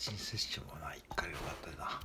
チンセッションはな一回よかったな。